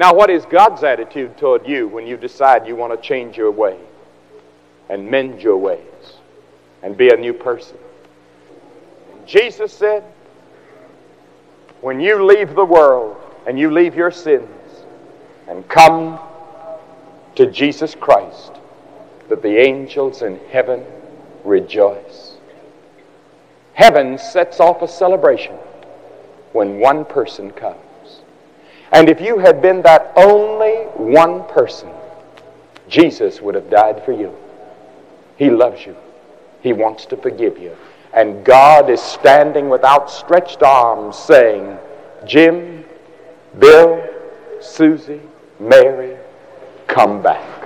Now, what is God's attitude toward you when you decide you want to change your way and mend your ways and be a new person? Jesus said, when you leave the world and you leave your sins and come to Jesus Christ, that the angels in heaven rejoice. Heaven sets off a celebration when one person comes. And if you had been that only one person, Jesus would have died for you. He loves you. He wants to forgive you. And God is standing with outstretched arms saying, Jim, Bill, Susie, Mary, come back.